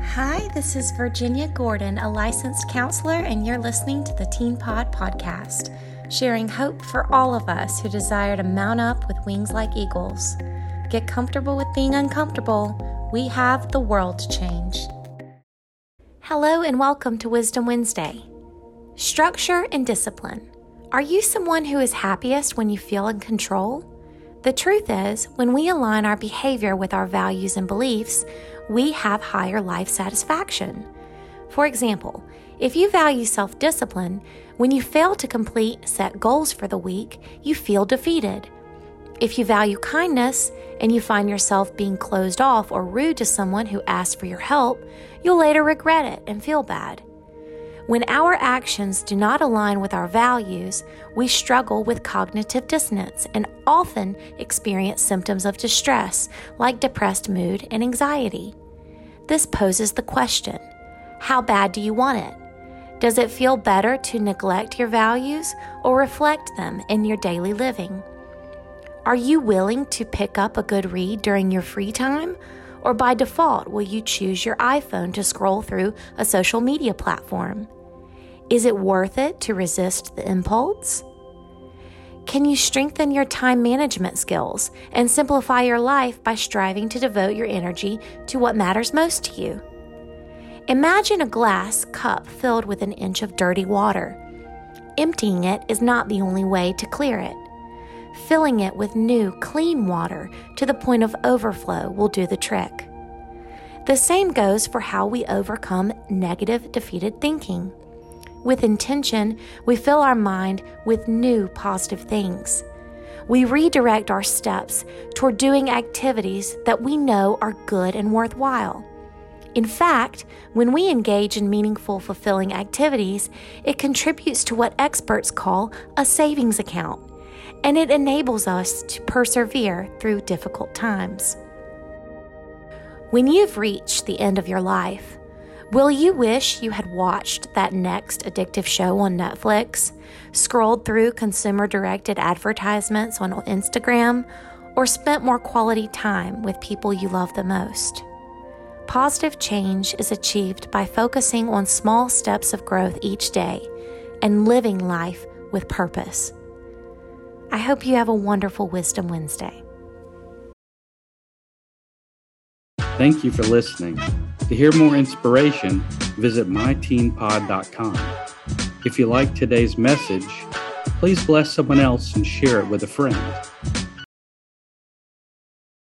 Hi, this is Virginia Gordon, a licensed counselor, and you're listening to the Teen Pod Podcast, sharing hope for all of us who desire to mount up with wings like eagles. Get comfortable with being uncomfortable. We have the world to change. Hello, and welcome to Wisdom Wednesday. Structure and discipline. Are you someone who is happiest when you feel in control? The truth is, when we align our behavior with our values and beliefs, we have higher life satisfaction. For example, if you value self discipline, when you fail to complete set goals for the week, you feel defeated. If you value kindness and you find yourself being closed off or rude to someone who asks for your help, you'll later regret it and feel bad. When our actions do not align with our values, we struggle with cognitive dissonance and often experience symptoms of distress like depressed mood and anxiety. This poses the question How bad do you want it? Does it feel better to neglect your values or reflect them in your daily living? Are you willing to pick up a good read during your free time? Or by default, will you choose your iPhone to scroll through a social media platform? Is it worth it to resist the impulse? Can you strengthen your time management skills and simplify your life by striving to devote your energy to what matters most to you? Imagine a glass cup filled with an inch of dirty water. Emptying it is not the only way to clear it. Filling it with new, clean water to the point of overflow will do the trick. The same goes for how we overcome negative, defeated thinking. With intention, we fill our mind with new positive things. We redirect our steps toward doing activities that we know are good and worthwhile. In fact, when we engage in meaningful, fulfilling activities, it contributes to what experts call a savings account, and it enables us to persevere through difficult times. When you've reached the end of your life, Will you wish you had watched that next addictive show on Netflix, scrolled through consumer directed advertisements on Instagram, or spent more quality time with people you love the most? Positive change is achieved by focusing on small steps of growth each day and living life with purpose. I hope you have a wonderful Wisdom Wednesday. Thank you for listening. To hear more inspiration, visit myteenpod.com. If you like today's message, please bless someone else and share it with a friend.